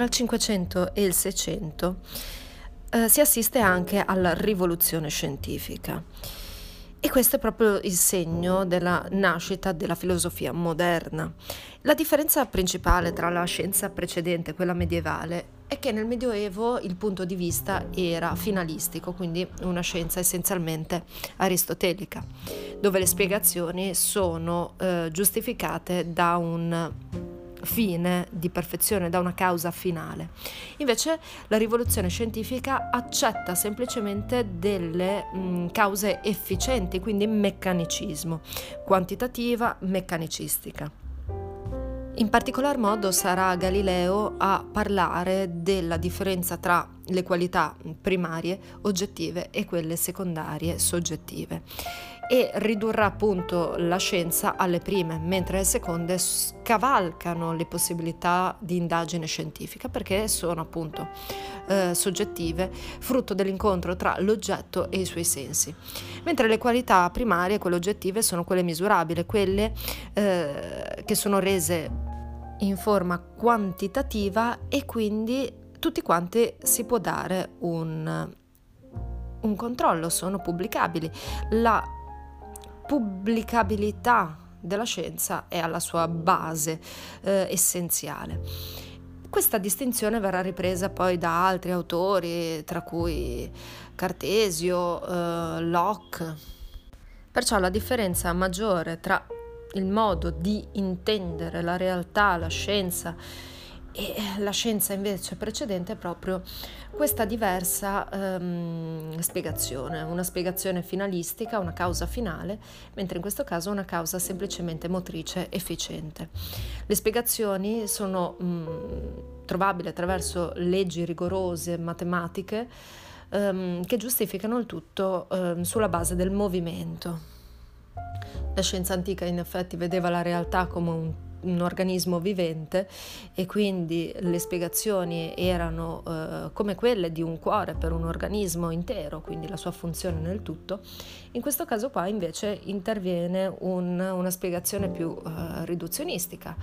tra il 500 e il 600 eh, si assiste anche alla rivoluzione scientifica. E questo è proprio il segno della nascita della filosofia moderna. La differenza principale tra la scienza precedente e quella medievale è che nel Medioevo il punto di vista era finalistico, quindi una scienza essenzialmente aristotelica, dove le spiegazioni sono eh, giustificate da un fine di perfezione, da una causa finale. Invece la rivoluzione scientifica accetta semplicemente delle mh, cause efficienti, quindi meccanicismo, quantitativa, meccanicistica. In particolar modo sarà Galileo a parlare della differenza tra le qualità primarie oggettive e quelle secondarie soggettive e ridurrà appunto la scienza alle prime, mentre le seconde scavalcano le possibilità di indagine scientifica perché sono appunto eh, soggettive, frutto dell'incontro tra l'oggetto e i suoi sensi. Mentre le qualità primarie, quelle oggettive, sono quelle misurabili, quelle eh, che sono rese in forma quantitativa e quindi tutti quanti si può dare un, un controllo, sono pubblicabili. La pubblicabilità della scienza è alla sua base eh, essenziale. Questa distinzione verrà ripresa poi da altri autori, tra cui Cartesio, eh, Locke. Perciò la differenza maggiore tra il modo di intendere la realtà, la scienza e la scienza invece precedente è proprio questa diversa um, spiegazione, una spiegazione finalistica, una causa finale, mentre in questo caso una causa semplicemente motrice efficiente. Le spiegazioni sono um, trovabili attraverso leggi rigorose matematiche um, che giustificano il tutto sulla base del movimento. La scienza antica in effetti vedeva la realtà come un un organismo vivente e quindi le spiegazioni erano eh, come quelle di un cuore per un organismo intero, quindi la sua funzione nel tutto, in questo caso qua invece interviene un, una spiegazione più eh, riduzionistica,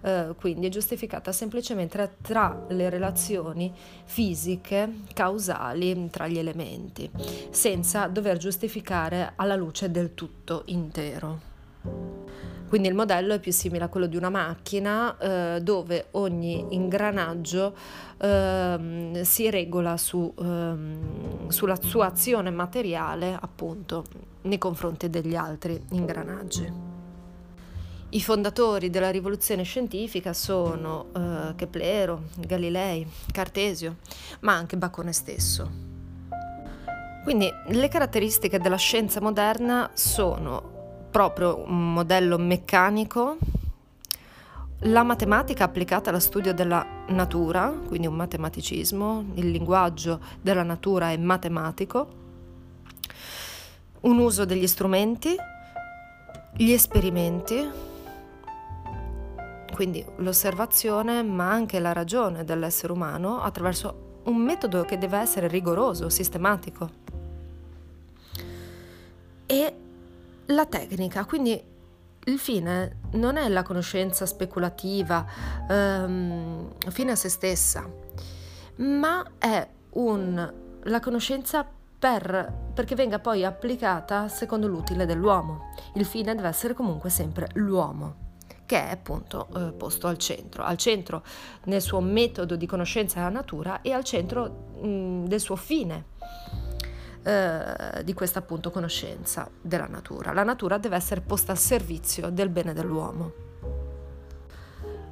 eh, quindi è giustificata semplicemente tra le relazioni fisiche causali tra gli elementi, senza dover giustificare alla luce del tutto intero. Quindi il modello è più simile a quello di una macchina eh, dove ogni ingranaggio eh, si regola su, eh, sulla sua azione materiale appunto nei confronti degli altri ingranaggi. I fondatori della rivoluzione scientifica sono eh, Keplero, Galilei, Cartesio, ma anche Bacone stesso. Quindi le caratteristiche della scienza moderna sono proprio un modello meccanico, la matematica applicata allo studio della natura, quindi un matematicismo, il linguaggio della natura è matematico, un uso degli strumenti, gli esperimenti, quindi l'osservazione ma anche la ragione dell'essere umano attraverso un metodo che deve essere rigoroso, sistematico. E la tecnica, quindi il fine non è la conoscenza speculativa, ehm, fine a se stessa, ma è un, la conoscenza per, perché venga poi applicata secondo l'utile dell'uomo. Il fine deve essere comunque sempre l'uomo che è appunto eh, posto al centro, al centro nel suo metodo di conoscenza della natura e al centro mh, del suo fine eh, di questa appunto conoscenza della natura. La natura deve essere posta al servizio del bene dell'uomo.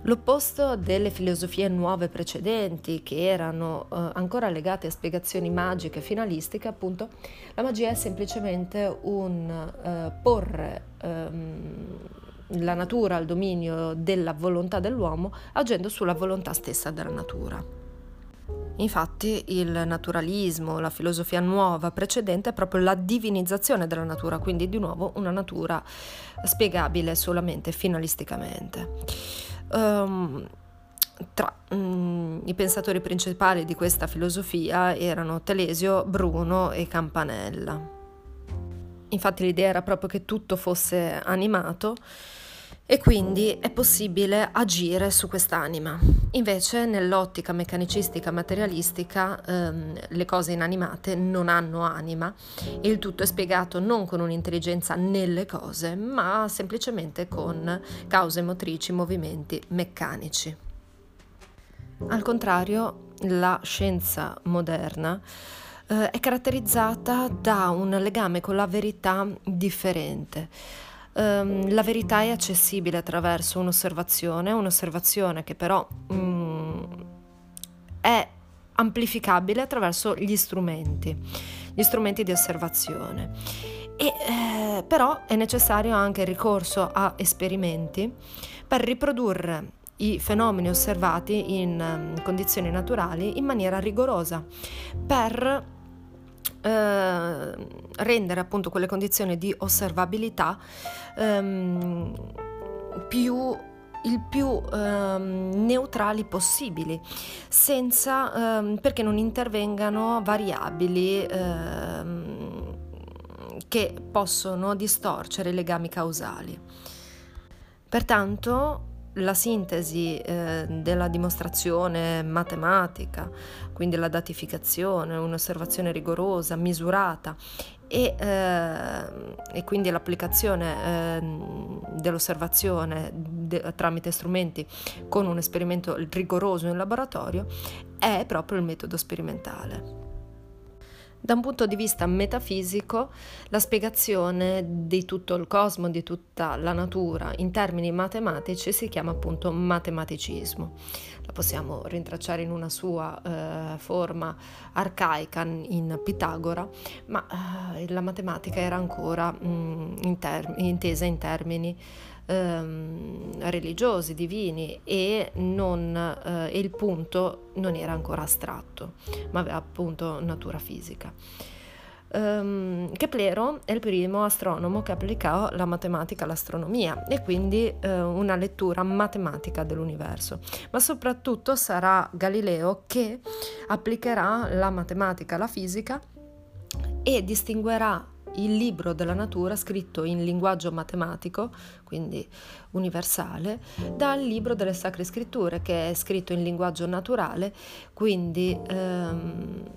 L'opposto delle filosofie nuove precedenti, che erano eh, ancora legate a spiegazioni magiche finalistiche, appunto, la magia è semplicemente un eh, porre ehm, la natura al dominio della volontà dell'uomo, agendo sulla volontà stessa della natura. Infatti il naturalismo, la filosofia nuova precedente è proprio la divinizzazione della natura, quindi di nuovo una natura spiegabile solamente finalisticamente. Um, tra um, i pensatori principali di questa filosofia erano Telesio, Bruno e Campanella. Infatti l'idea era proprio che tutto fosse animato e quindi è possibile agire su quest'anima. Invece nell'ottica meccanicistica materialistica ehm, le cose inanimate non hanno anima e il tutto è spiegato non con un'intelligenza nelle cose, ma semplicemente con cause motrici, movimenti meccanici. Al contrario, la scienza moderna eh, è caratterizzata da un legame con la verità differente Um, la verità è accessibile attraverso un'osservazione, un'osservazione che però um, è amplificabile attraverso gli strumenti, gli strumenti di osservazione. E, eh, però è necessario anche il ricorso a esperimenti per riprodurre i fenomeni osservati in um, condizioni naturali in maniera rigorosa, per eh, rendere appunto quelle condizioni di osservabilità ehm, più il più ehm, neutrali possibili, senza, ehm, perché non intervengano variabili ehm, che possono distorcere i legami causali. Pertanto la sintesi eh, della dimostrazione matematica, quindi la datificazione, un'osservazione rigorosa, misurata e, eh, e quindi l'applicazione eh, dell'osservazione de- tramite strumenti con un esperimento rigoroso in laboratorio è proprio il metodo sperimentale. Da un punto di vista metafisico, la spiegazione di tutto il cosmo, di tutta la natura in termini matematici si chiama appunto matematicismo. La possiamo rintracciare in una sua eh, forma arcaica in Pitagora, ma eh, la matematica era ancora mh, mm, in ter- intesa in termini ehm, religiosi, divini e, non, eh, il punto non era ancora astratto, ma aveva appunto natura fisica. Um, Keplero è il primo astronomo che applicò la matematica all'astronomia e quindi uh, una lettura matematica dell'universo, ma soprattutto sarà Galileo che applicherà la matematica alla fisica e distinguerà il libro della natura scritto in linguaggio matematico, quindi universale, dal libro delle sacre scritture che è scritto in linguaggio naturale, quindi ehm,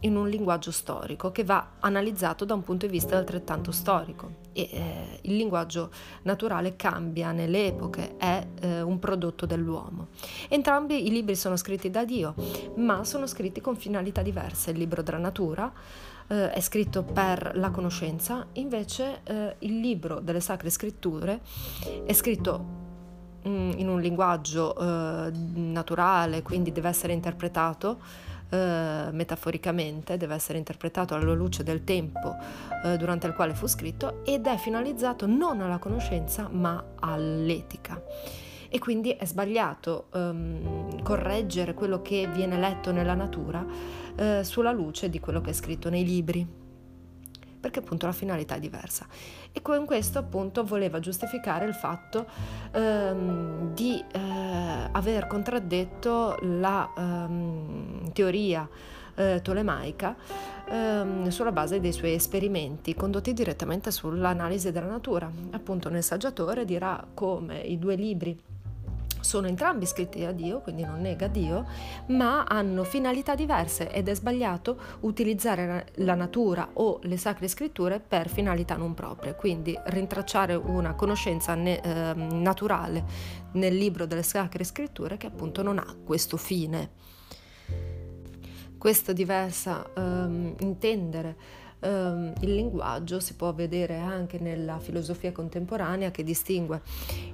in un linguaggio storico che va analizzato da un punto di vista altrettanto storico. E, eh, il linguaggio naturale cambia nelle epoche, è eh, un prodotto dell'uomo. Entrambi i libri sono scritti da Dio, ma sono scritti con finalità diverse. Il libro della natura eh, è scritto per la conoscenza, invece eh, il libro delle sacre scritture è scritto mm, in un linguaggio eh, naturale, quindi deve essere interpretato eh, metaforicamente, deve essere interpretato alla luce del tempo eh, durante il quale fu scritto ed è finalizzato non alla conoscenza ma all'etica e quindi è sbagliato um, correggere quello che viene letto nella natura uh, sulla luce di quello che è scritto nei libri perché appunto la finalità è diversa. E con questo appunto voleva giustificare il fatto um, di uh, aver contraddetto la um, teoria uh, tolemaica um, sulla base dei suoi esperimenti condotti direttamente sull'analisi della natura. Appunto nel saggiatore dirà come i due libri sono entrambi scritti da Dio, quindi non nega Dio, ma hanno finalità diverse ed è sbagliato utilizzare la natura o le sacre scritture per finalità non proprie, quindi rintracciare una conoscenza ne, eh, naturale nel libro delle sacre scritture che appunto non ha questo fine. Questo diversa ehm, intendere Um, il linguaggio si può vedere anche nella filosofia contemporanea che distingue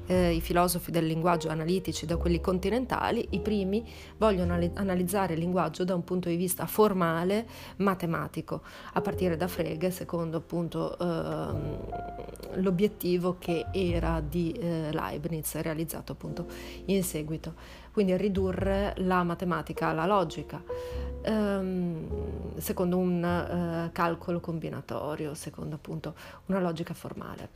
eh, i filosofi del linguaggio analitici da quelli continentali. I primi vogliono analizzare il linguaggio da un punto di vista formale, matematico, a partire da Frege, secondo appunto eh, l'obiettivo che era di eh, Leibniz, realizzato appunto in seguito. Quindi ridurre la matematica alla logica ehm, secondo un eh, calcolo combinatorio, secondo appunto una logica formale.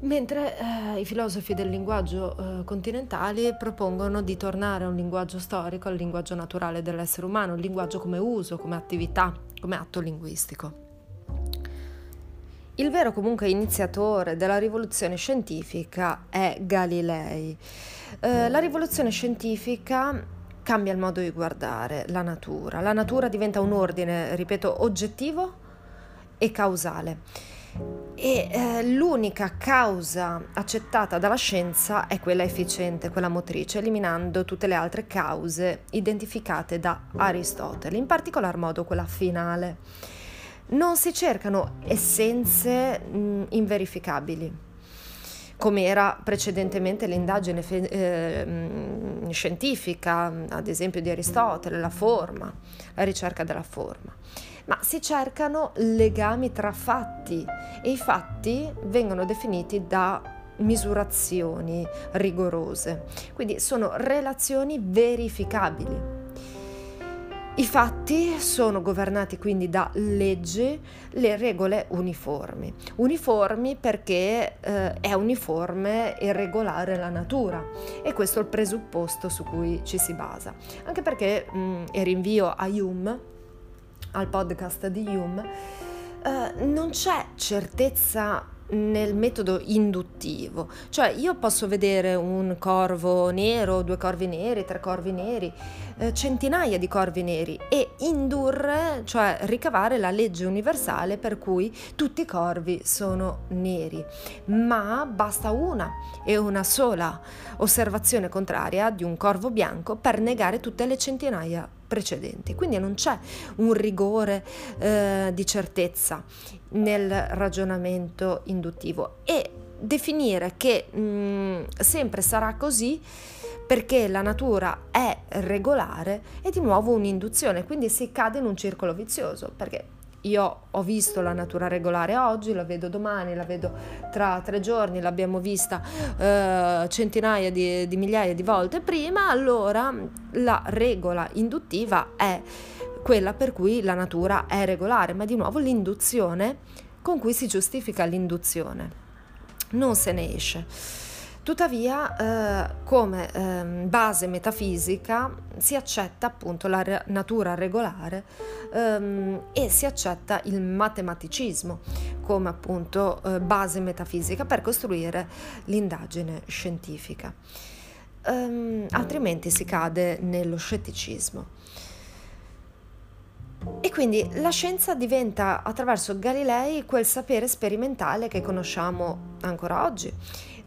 Mentre eh, i filosofi del linguaggio eh, continentali propongono di tornare a un linguaggio storico, al linguaggio naturale dell'essere umano, il linguaggio come uso, come attività, come atto linguistico. Il vero comunque iniziatore della rivoluzione scientifica è Galilei. Eh, la rivoluzione scientifica cambia il modo di guardare la natura. La natura diventa un ordine, ripeto, oggettivo e causale. E eh, l'unica causa accettata dalla scienza è quella efficiente, quella motrice, eliminando tutte le altre cause identificate da Aristotele, in particolar modo quella finale. Non si cercano essenze mh, inverificabili come era precedentemente l'indagine fe- eh, scientifica, ad esempio di Aristotele, la forma, la ricerca della forma ma si cercano legami tra fatti e i fatti vengono definiti da misurazioni rigorose, quindi sono relazioni verificabili. I fatti sono governati quindi da leggi, le regole uniformi. Uniformi perché eh, è uniforme e regolare la natura e questo è il presupposto su cui ci si basa. Anche perché, mh, e rinvio a Hume, al podcast di Hume, eh, non c'è certezza nel metodo induttivo, cioè io posso vedere un corvo nero, due corvi neri, tre corvi neri, eh, centinaia di corvi neri e indurre, cioè ricavare la legge universale per cui tutti i corvi sono neri, ma basta una e una sola osservazione contraria di un corvo bianco per negare tutte le centinaia precedenti. Quindi non c'è un rigore eh, di certezza nel ragionamento induttivo e definire che mh, mm, sempre sarà così perché la natura è regolare è di nuovo un'induzione, quindi si cade in un circolo vizioso, perché io ho visto la natura regolare oggi, la vedo domani, la vedo tra tre giorni, l'abbiamo vista eh, centinaia di, di migliaia di volte prima, allora la regola induttiva è quella per cui la natura è regolare, ma di nuovo l'induzione con cui si giustifica l'induzione. Non se ne esce. Tuttavia, eh, come eh, base metafisica si accetta appunto la re- natura regolare ehm, e si accetta il matematicismo come appunto eh, base metafisica per costruire l'indagine scientifica. Ehm, altrimenti si cade nello scetticismo. E quindi la scienza diventa attraverso Galilei quel sapere sperimentale che conosciamo ancora oggi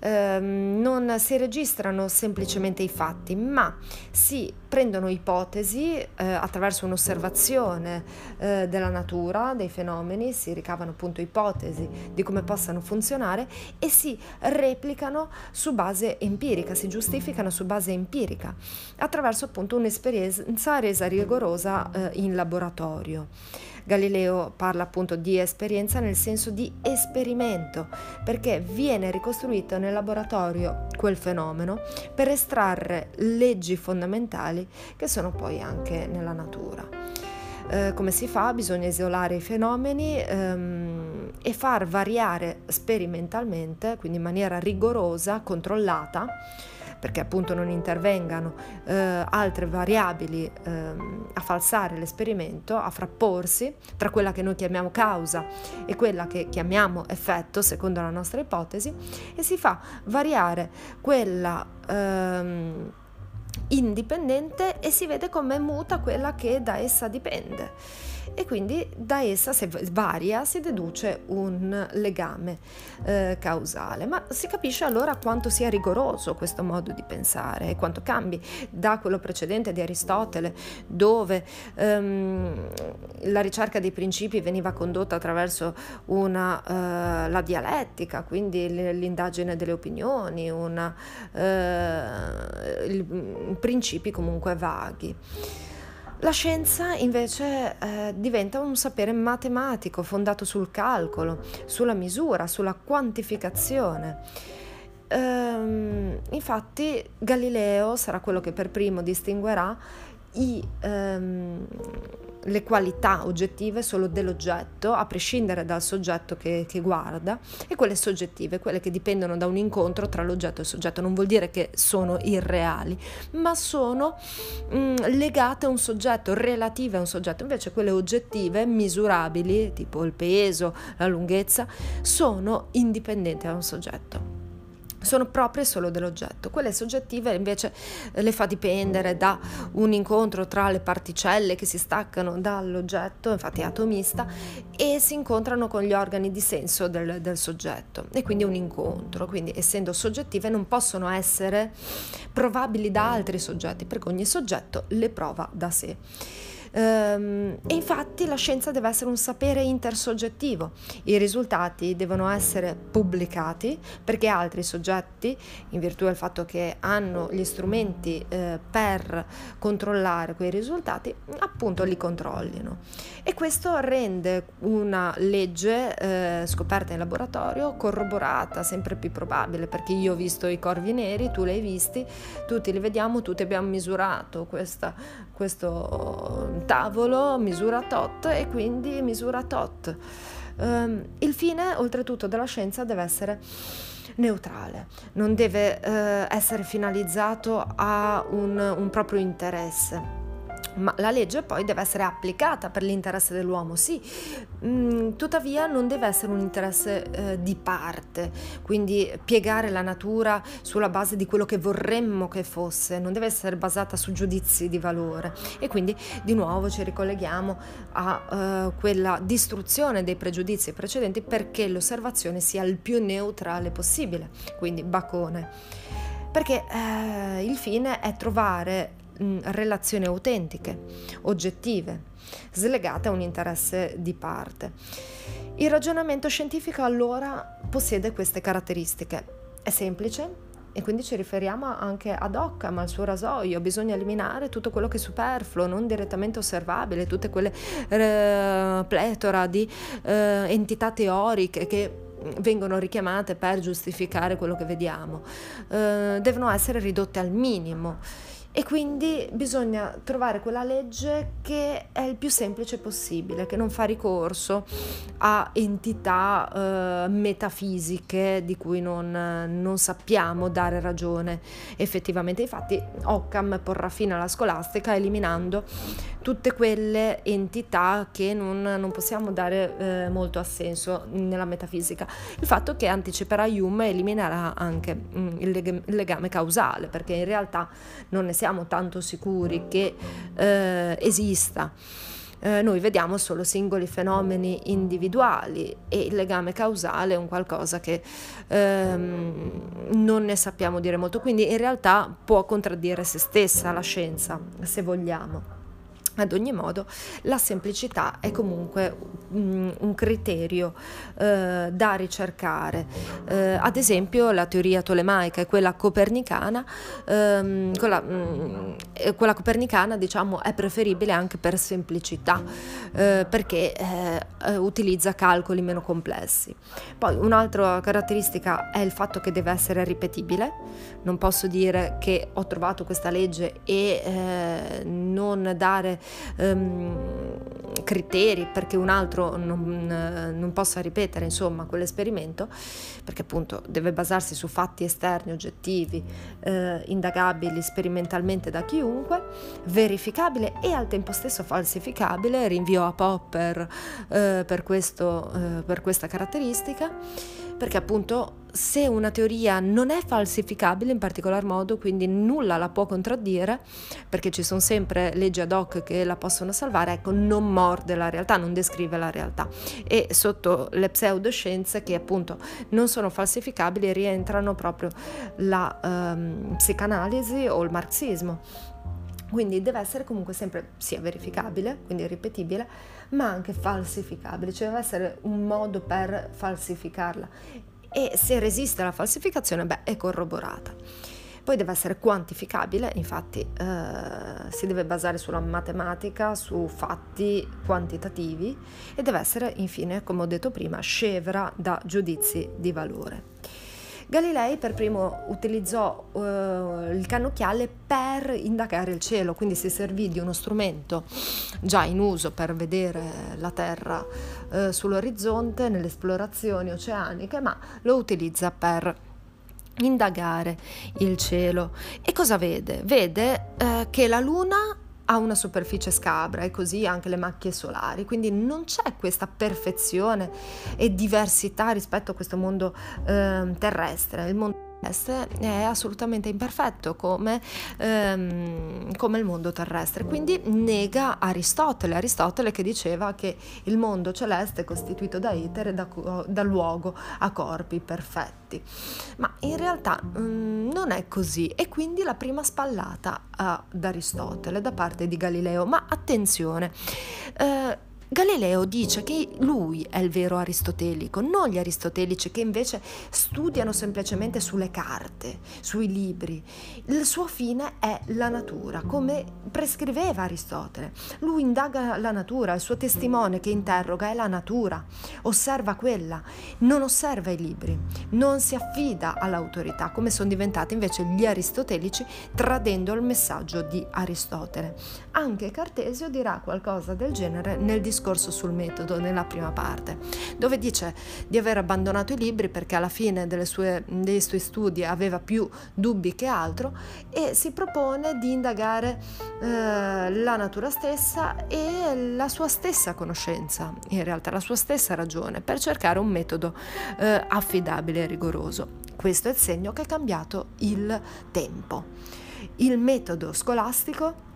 ehm, non si registrano semplicemente i fatti, ma si prendono ipotesi eh, attraverso un'osservazione eh, della natura, dei fenomeni, si ricavano appunto ipotesi di come possano funzionare e si replicano su base empirica, si giustificano su base empirica, attraverso appunto un'esperienza resa rigorosa eh, in laboratorio. Galileo parla appunto di esperienza nel senso di esperimento, perché viene ricostruito nel laboratorio quel fenomeno per estrarre leggi fondamentali che sono poi anche nella natura. Eh, come si fa? Bisogna isolare i fenomeni ehm, e far variare sperimentalmente, quindi in maniera rigorosa, controllata, perché appunto non intervengano eh, altre variabili eh, a falsare l'esperimento, a frapporsi tra quella che noi chiamiamo causa e quella che chiamiamo effetto, secondo la nostra ipotesi, e si fa variare quella ehm, indipendente e si vede come muta quella che da essa dipende e quindi da essa, se varia, si deduce un legame eh, causale. Ma si capisce allora quanto sia rigoroso questo modo di pensare e quanto cambi da quello precedente di Aristotele, dove ehm, la ricerca dei principi veniva condotta attraverso una, eh, la dialettica, quindi l'indagine delle opinioni, una, eh, il, principi comunque vaghi. La scienza invece eh, diventa un sapere matematico fondato sul calcolo, sulla misura, sulla quantificazione. Ehm, infatti Galileo sarà quello che per primo distinguerà i, ehm, le qualità oggettive solo dell'oggetto, a prescindere dal soggetto che, che, guarda, e quelle soggettive, quelle che dipendono da un incontro tra l'oggetto e il soggetto. Non vuol dire che sono irreali, ma sono mh, mm, legate a un soggetto, relative a un soggetto. Invece quelle oggettive, misurabili, tipo il peso, la lunghezza, sono indipendenti da un soggetto sono proprie solo dell'oggetto. Quelle soggettive invece eh, le fa dipendere da un incontro tra le particelle che si staccano dall'oggetto, infatti è atomista, e si incontrano con gli organi di senso del, del soggetto. E quindi un incontro, quindi essendo soggettive non possono essere provabili da altri soggetti, perché ogni soggetto le prova da sé. Ehm, e infatti la scienza deve essere un sapere intersoggettivo. I risultati devono essere pubblicati perché altri soggetti, in virtù del fatto che hanno gli strumenti eh, per controllare quei risultati, appunto li controllino. E questo rende una legge eh, scoperta in laboratorio corroborata, sempre più probabile, perché io ho visto i corvi neri, tu li hai visti, tutti li vediamo, tutti abbiamo misurato questa, questo tavolo misura tot e quindi misura tot. Um, il fine, oltretutto, della scienza deve essere neutrale, non deve uh, essere finalizzato a un, un proprio interesse ma la legge poi deve essere applicata per l'interesse dell'uomo, sì, mm, tuttavia non deve essere un interesse eh, di parte, quindi piegare la natura sulla base di quello che vorremmo che fosse, non deve essere basata su giudizi di valore. E quindi di nuovo ci ricolleghiamo a eh, quella distruzione dei pregiudizi precedenti perché l'osservazione sia il più neutrale possibile, quindi bacone. Perché eh, il fine è trovare relazioni autentiche, oggettive, slegate a un interesse di parte. Il ragionamento scientifico allora possiede queste caratteristiche. È semplice, e quindi ci riferiamo anche ad Occam, al suo rasoio, bisogna eliminare tutto quello che è superfluo, non direttamente osservabile, tutte quelle eh, pletora di eh, entità teoriche che vengono richiamate per giustificare quello che vediamo, eh, devono essere ridotte al minimo e quindi bisogna trovare quella legge che è il più semplice possibile, che non fa ricorso a entità eh, metafisiche di cui non, non, sappiamo dare ragione effettivamente. Infatti Occam porrà fine alla scolastica eliminando tutte quelle entità che non, non possiamo dare eh, molto a senso nella metafisica. Il fatto che anticiperà Hume eliminerà anche mm, il, leg- il legame causale, perché in realtà non ne siamo tanto sicuri che eh, esista. Eh, noi vediamo solo singoli fenomeni individuali e il legame causale è un qualcosa che ehm, non ne sappiamo dire molto, quindi in realtà può contraddire se stessa la scienza, se vogliamo. Ad ogni modo, la semplicità è comunque un, un criterio eh, da ricercare. Eh, ad esempio, la teoria tolemaica e quella copernicana, ehm, quella, mh, mm, quella, copernicana diciamo, è preferibile anche per semplicità, eh, perché eh, utilizza calcoli meno complessi. Poi un'altra caratteristica è il fatto che deve essere ripetibile. Non posso dire che ho trovato questa legge e eh, non dare um, criteri perché un altro non, non, possa ripetere insomma quell'esperimento, perché appunto deve basarsi su fatti esterni, oggettivi, eh, indagabili sperimentalmente da chiunque, verificabile e al tempo stesso falsificabile, rinvio a Popper eh, per, questo, eh, per questa caratteristica perché appunto se una teoria non è falsificabile in particolar modo, quindi nulla la può contraddire, perché ci sono sempre leggi ad hoc che la possono salvare, ecco, non morde la realtà, non descrive la realtà. E sotto le pseudoscienze che appunto non sono falsificabili rientrano proprio la um, psicanalisi o il marxismo. Quindi deve essere comunque sempre sia verificabile, quindi ripetibile, ma anche falsificabile, cioè deve essere un modo per falsificarla e se resiste alla falsificazione, beh, è corroborata. Poi deve essere quantificabile, infatti eh, si deve basare sulla matematica, su fatti quantitativi e deve essere infine, come ho detto prima, scevra da giudizi di valore. Galilei per primo utilizzò uh, il cannocchiale per indagare il cielo, quindi si servì di uno strumento già in uso per vedere la Terra uh, sull'orizzonte nelle esplorazioni oceaniche, ma lo utilizza per indagare il cielo. E cosa vede? Vede uh, che la Luna ha una superficie scabra e così anche le macchie solari, quindi non c'è questa perfezione e diversità rispetto a questo mondo eh, terrestre. Il mondo è assolutamente imperfetto come, ehm, come, il mondo terrestre, quindi nega Aristotele, Aristotele che diceva che il mondo celeste è costituito da etere, da, da luogo a corpi perfetti, ma in realtà mm, non è così. E quindi la prima spallata ad Aristotele da parte di Galileo, ma attenzione, eh, Galileo dice che lui è il vero aristotelico, non gli aristotelici che invece studiano semplicemente sulle carte, sui libri. Il suo fine è la natura, come prescriveva Aristotele. Lui indaga la natura, il suo testimone che interroga è la natura, osserva quella, non osserva i libri, non si affida all'autorità, come sono diventati invece gli aristotelici tradendo il messaggio di Aristotele. Anche Cartesio dirà qualcosa del genere nel discorso discorso sul metodo nella prima parte, dove dice di aver abbandonato i libri perché alla fine sue, dei suoi studi aveva più dubbi che altro e si propone di indagare eh, la natura stessa e la sua stessa conoscenza, in realtà la sua stessa ragione, per cercare un metodo eh, affidabile e rigoroso. Questo è il segno che è cambiato il tempo. Il metodo scolastico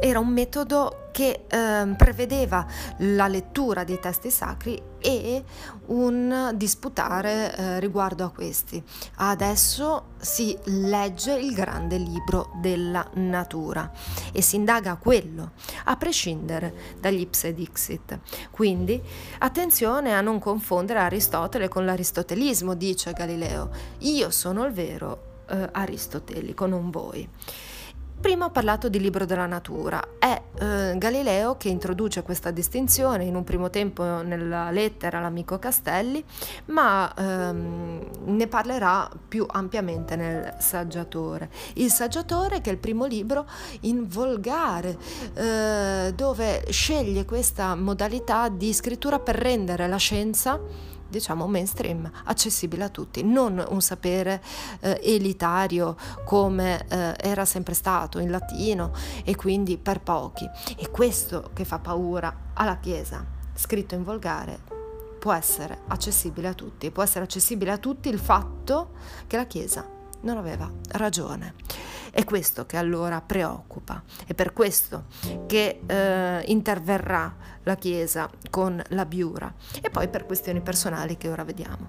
era un metodo che eh, prevedeva la lettura dei testi sacri e un disputare eh, riguardo a questi. Adesso si legge il grande libro della natura e si indaga quello, a prescindere dagli ipse dixit. Quindi attenzione a non confondere Aristotele con l'aristotelismo, dice Galileo. Io sono il vero eh, aristotelico, non voi. Prima ho parlato di libro della natura. È eh, Galileo che introduce questa distinzione in un primo tempo nella lettera all'amico Castelli, ma ehm, ne parlerà più ampiamente nel Saggiatore. Il Saggiatore che è il primo libro in volgare, eh, dove sceglie questa modalità di scrittura per rendere la scienza diciamo mainstream, accessibile a tutti, non un sapere eh, elitario come eh, era sempre stato in latino e quindi per pochi. E questo che fa paura alla Chiesa, scritto in volgare, può essere accessibile a tutti, può essere accessibile a tutti il fatto che la Chiesa non aveva ragione. È questo che allora preoccupa, è per questo che eh, interverrà la Chiesa con la biura e poi per questioni personali che ora vediamo.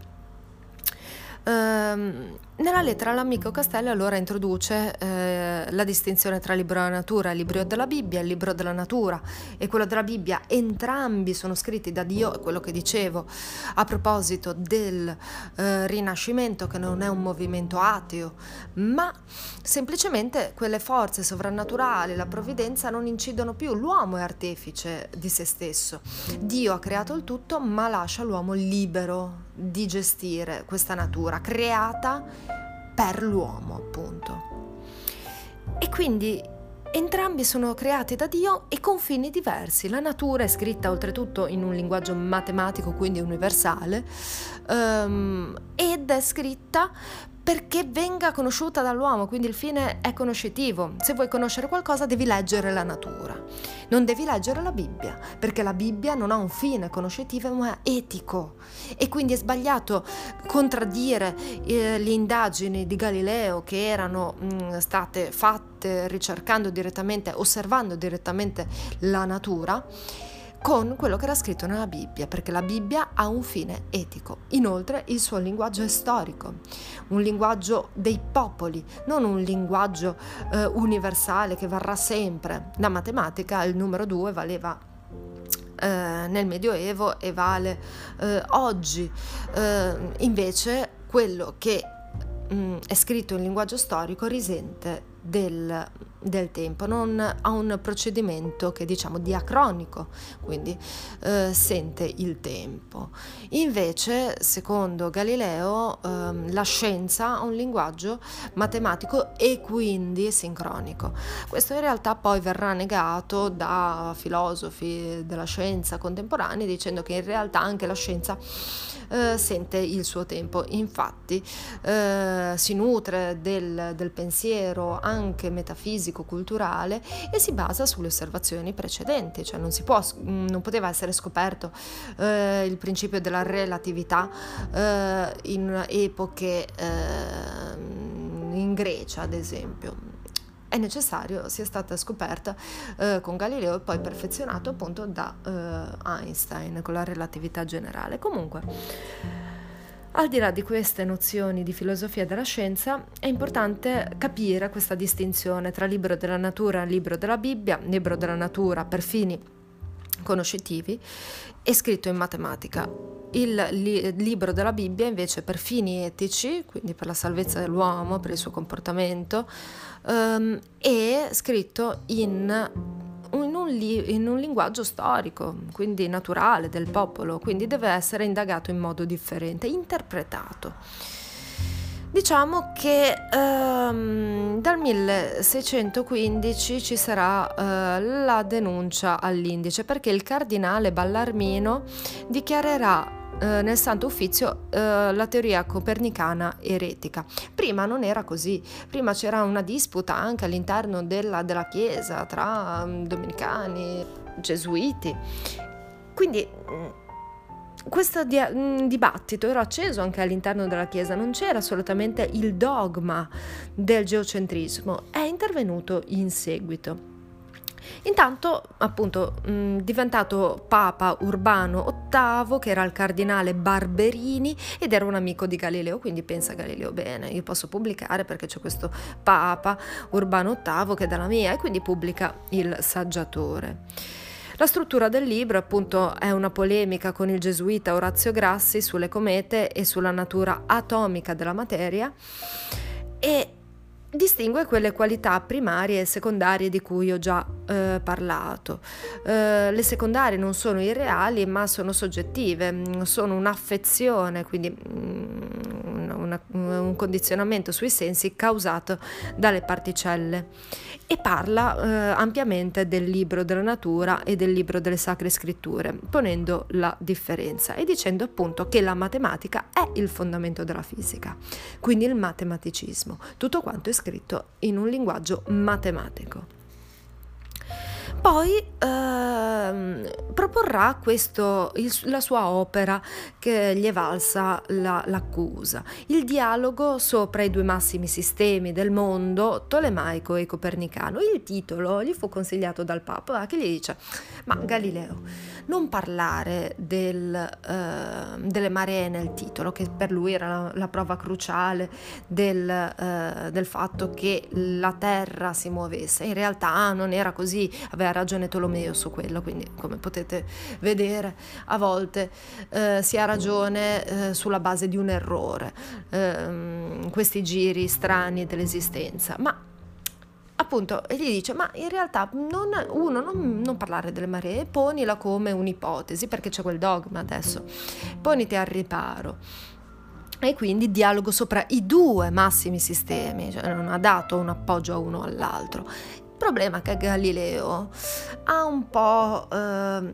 Ehm, nella lettera l'amico Castelli allora introduce eh, la distinzione tra libro della natura e libro della Bibbia, il libro della natura. E quello della Bibbia, entrambi sono scritti da Dio, è quello che dicevo a proposito del eh, rinascimento che non è un movimento ateo, ma semplicemente quelle forze sovrannaturali, la provvidenza non incidono più, l'uomo è artefice di se stesso, Dio ha creato il tutto ma lascia l'uomo libero di gestire questa natura creata per l'uomo, appunto. E quindi entrambi sono creati da Dio e con fini diversi. La natura è scritta oltretutto in un linguaggio matematico, quindi universale, um, ed è scritta perché venga conosciuta dall'uomo, quindi il fine è conoscitivo. Se vuoi conoscere qualcosa devi leggere la natura, non devi leggere la Bibbia, perché la Bibbia non ha un fine conoscitivo ma etico. E quindi è sbagliato contraddire eh, le indagini di Galileo che erano mh, mm, state fatte ricercando direttamente, osservando direttamente la natura con quello che era scritto nella Bibbia, perché la Bibbia ha un fine etico. Inoltre il suo linguaggio è storico, un linguaggio dei popoli, non un linguaggio eh, universale che varrà sempre. La matematica, il numero 2 valeva eh, nel Medioevo e vale eh, oggi. Eh, invece quello che mh, mm, è scritto in linguaggio storico risente del del tempo, non ha un procedimento che diciamo diacronico, quindi eh, sente il tempo. Invece, secondo Galileo, eh, la scienza ha un linguaggio matematico e quindi sincronico. Questo in realtà poi verrà negato da filosofi della scienza contemporanei dicendo che in realtà anche la scienza eh, sente il suo tempo. Infatti eh, si nutre del, del pensiero anche metafisico, culturale e si basa sulle osservazioni precedenti, cioè non, si può, non poteva essere scoperto eh, il principio della relatività eh, in epoche ehm, in Grecia, ad esempio è necessario sia stata scoperta eh, con Galileo e poi perfezionato appunto da eh, Einstein con la relatività generale. Comunque, al di là di queste nozioni di filosofia della scienza, è importante capire questa distinzione tra libro della natura e libro della Bibbia, libro della natura per fini conoscitivi e scritto in matematica. Il li- libro della Bibbia invece per fini etici, quindi per la salvezza dell'uomo, per il suo comportamento, um, è scritto in in un, li- in un, linguaggio storico, quindi naturale del popolo, quindi deve essere indagato in modo differente, interpretato. Diciamo che ehm, dal 1615 ci sarà eh, la denuncia all'indice perché il cardinale Ballarmino dichiarerà eh, nel Santo Uffizio eh, la teoria copernicana eretica. Prima non era così, prima c'era una disputa anche all'interno della, della Chiesa tra um, domenicani, gesuiti. Quindi mm, questo di- mm, dibattito era acceso anche all'interno della Chiesa, non c'era solamente il dogma del geocentrismo, è intervenuto in seguito. Intanto, appunto, mh, diventato Papa Urbano VIII, che era il cardinale Barberini ed era un amico di Galileo, quindi pensa Galileo bene, io posso pubblicare perché c'è questo Papa Urbano VIII che è dalla mia e quindi pubblica il saggiatore. La struttura del libro appunto è una polemica con il gesuita Orazio Grassi sulle comete e sulla natura atomica della materia e distingue quelle qualità primarie e secondarie di cui ho già eh, parlato. Eh, le secondarie non sono irreali ma sono soggettive, mm, sono un'affezione, quindi mm, una, un condizionamento sui sensi causato dalle particelle e parla eh, ampiamente del libro della natura e del libro delle sacre scritture, ponendo la differenza e dicendo appunto che la matematica è il fondamento della fisica, quindi il matematicismo, tutto quanto è scritto in un linguaggio matematico. Poi ehm, proporrà questo, il, la sua opera che gli è valsa la, l'accusa, il dialogo sopra i due massimi sistemi del mondo, tolemaico e copernicano. Il titolo gli fu consigliato dal Papa che gli dice, ma Galileo, non parlare del, eh, delle maree nel titolo, che per lui era la, la prova cruciale del, eh, del fatto che la Terra si muovesse. In realtà non era così, aveva ragione Tolomeo su quello, quindi come potete vedere a volte eh, si ha ragione eh, sulla base di un errore, eh, questi giri strani dell'esistenza, ma appunto e gli dice ma in realtà non, uno non, non, parlare delle maree ponila come un'ipotesi perché c'è quel dogma adesso. Poniti al riparo. E quindi dialogo sopra i due massimi sistemi cioè non ha dato un appoggio a uno all'altro problema che Galileo ha un po' eh,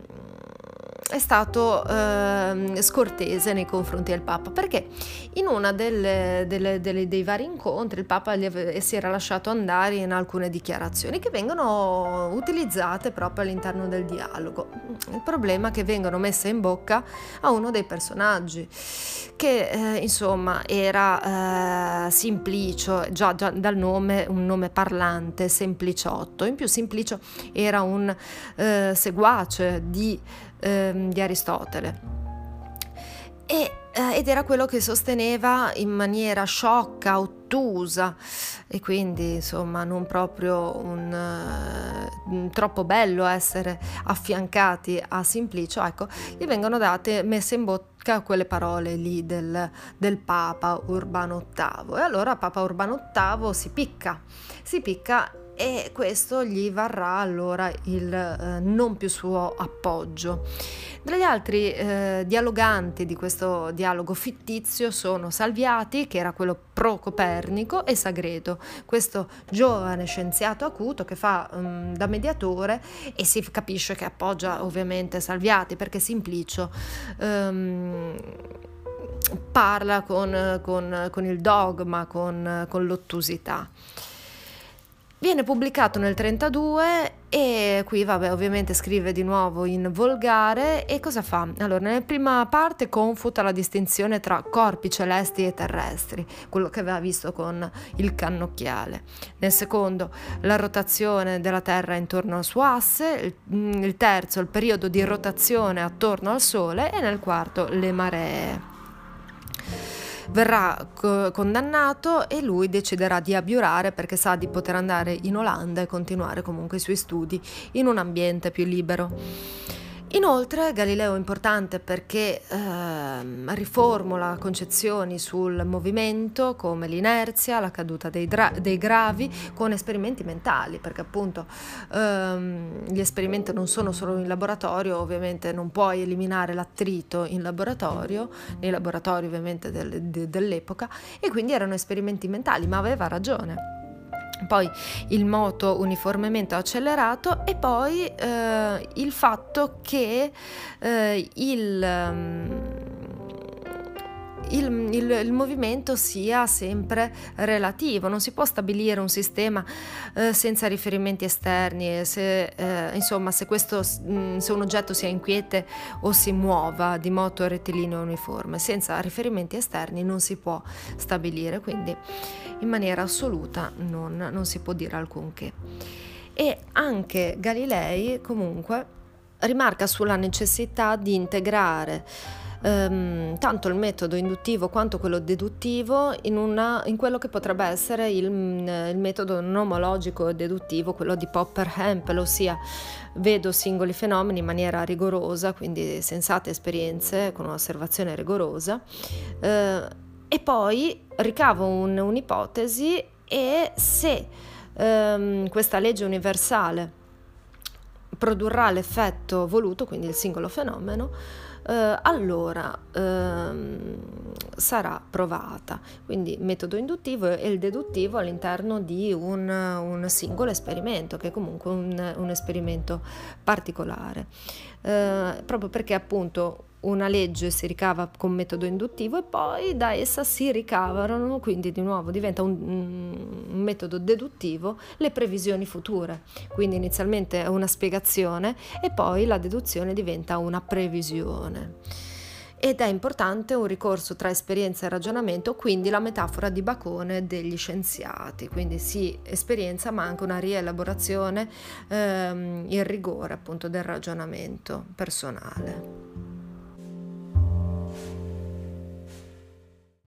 è stato eh, scortese nei confronti del Papa perché in uno dei vari incontri il Papa ave- si era lasciato andare in alcune dichiarazioni che vengono utilizzate proprio all'interno del dialogo. Il problema è che vengono messe in bocca a uno dei personaggi che eh, insomma era eh, Simplicio, già, già, dal nome un nome parlante, Sempliciotto. In più Simplicio era un eh, seguace di ehm, di Aristotele. E, eh, ed era quello che sosteneva in maniera sciocca, ottusa e quindi insomma non proprio un, uh, troppo bello essere affiancati a Simplicio, ecco, gli vengono date, messe in bocca quelle parole lì del, del Papa Urbano VIII e allora Papa Urbano VIII si picca, si picca e questo gli varrà allora il eh, non più suo appoggio. Tra gli altri eh, dialoganti di questo dialogo fittizio sono Salviati, che era quello pro Copernico, e Sagredo, questo giovane scienziato acuto che fa um, da mediatore e si capisce che appoggia ovviamente Salviati perché Simplicio um, parla con, con, con, il dogma, con, con l'ottusità. Viene pubblicato nel 32 e qui vabbè ovviamente scrive di nuovo in volgare e cosa fa? Allora nella prima parte confuta la distinzione tra corpi celesti e terrestri, quello che aveva visto con il cannocchiale. Nel secondo la rotazione della Terra intorno al suo asse, il, mm, terzo il periodo di rotazione attorno al Sole e nel quarto le maree verrà co- condannato e lui deciderà di abiurare perché sa di poter andare in Olanda e continuare comunque i suoi studi in un ambiente più libero. Inoltre Galileo è importante perché eh, riformula concezioni sul movimento come l'inerzia, la caduta dei, dra- dei gravi con esperimenti mentali, perché appunto ehm, gli esperimenti non sono solo in laboratorio, ovviamente non puoi eliminare l'attrito in laboratorio, nei laboratori ovviamente del, de- dell'epoca, e quindi erano esperimenti mentali, ma aveva ragione poi il moto uniformemente accelerato e poi eh, il fatto che eh, il, um, il, il, il, movimento sia sempre relativo, non si può stabilire un sistema eh, senza riferimenti esterni, se, eh, insomma se, questo, mm, se, un oggetto si inquiete o si muova di moto rettilineo uniforme, senza riferimenti esterni non si può stabilire, quindi in maniera assoluta non, non si può dire alcunché. E anche Galilei comunque rimarca sulla necessità di integrare ehm, tanto il metodo induttivo quanto quello deduttivo in, una, in quello che potrebbe essere il, il metodo nomologico deduttivo, quello di Popper-Hempel, ossia vedo singoli fenomeni in maniera rigorosa, quindi sensate esperienze con un'osservazione rigorosa, eh, e poi ricavo un, un'ipotesi e se ehm, questa legge universale produrrà l'effetto voluto, quindi il singolo fenomeno, eh, allora ehm, sarà provata. Quindi metodo induttivo e il deduttivo all'interno di un, un singolo esperimento, che è comunque un, un esperimento particolare, eh, proprio perché appunto una legge si ricava con metodo induttivo e poi da essa si ricavano, quindi di nuovo diventa un, un, metodo deduttivo, le previsioni future. Quindi inizialmente è una spiegazione e poi la deduzione diventa una previsione. Ed è importante un ricorso tra esperienza e ragionamento, quindi la metafora di Bacone degli scienziati, quindi sì, esperienza ma anche una rielaborazione, ehm, il rigore appunto del ragionamento personale.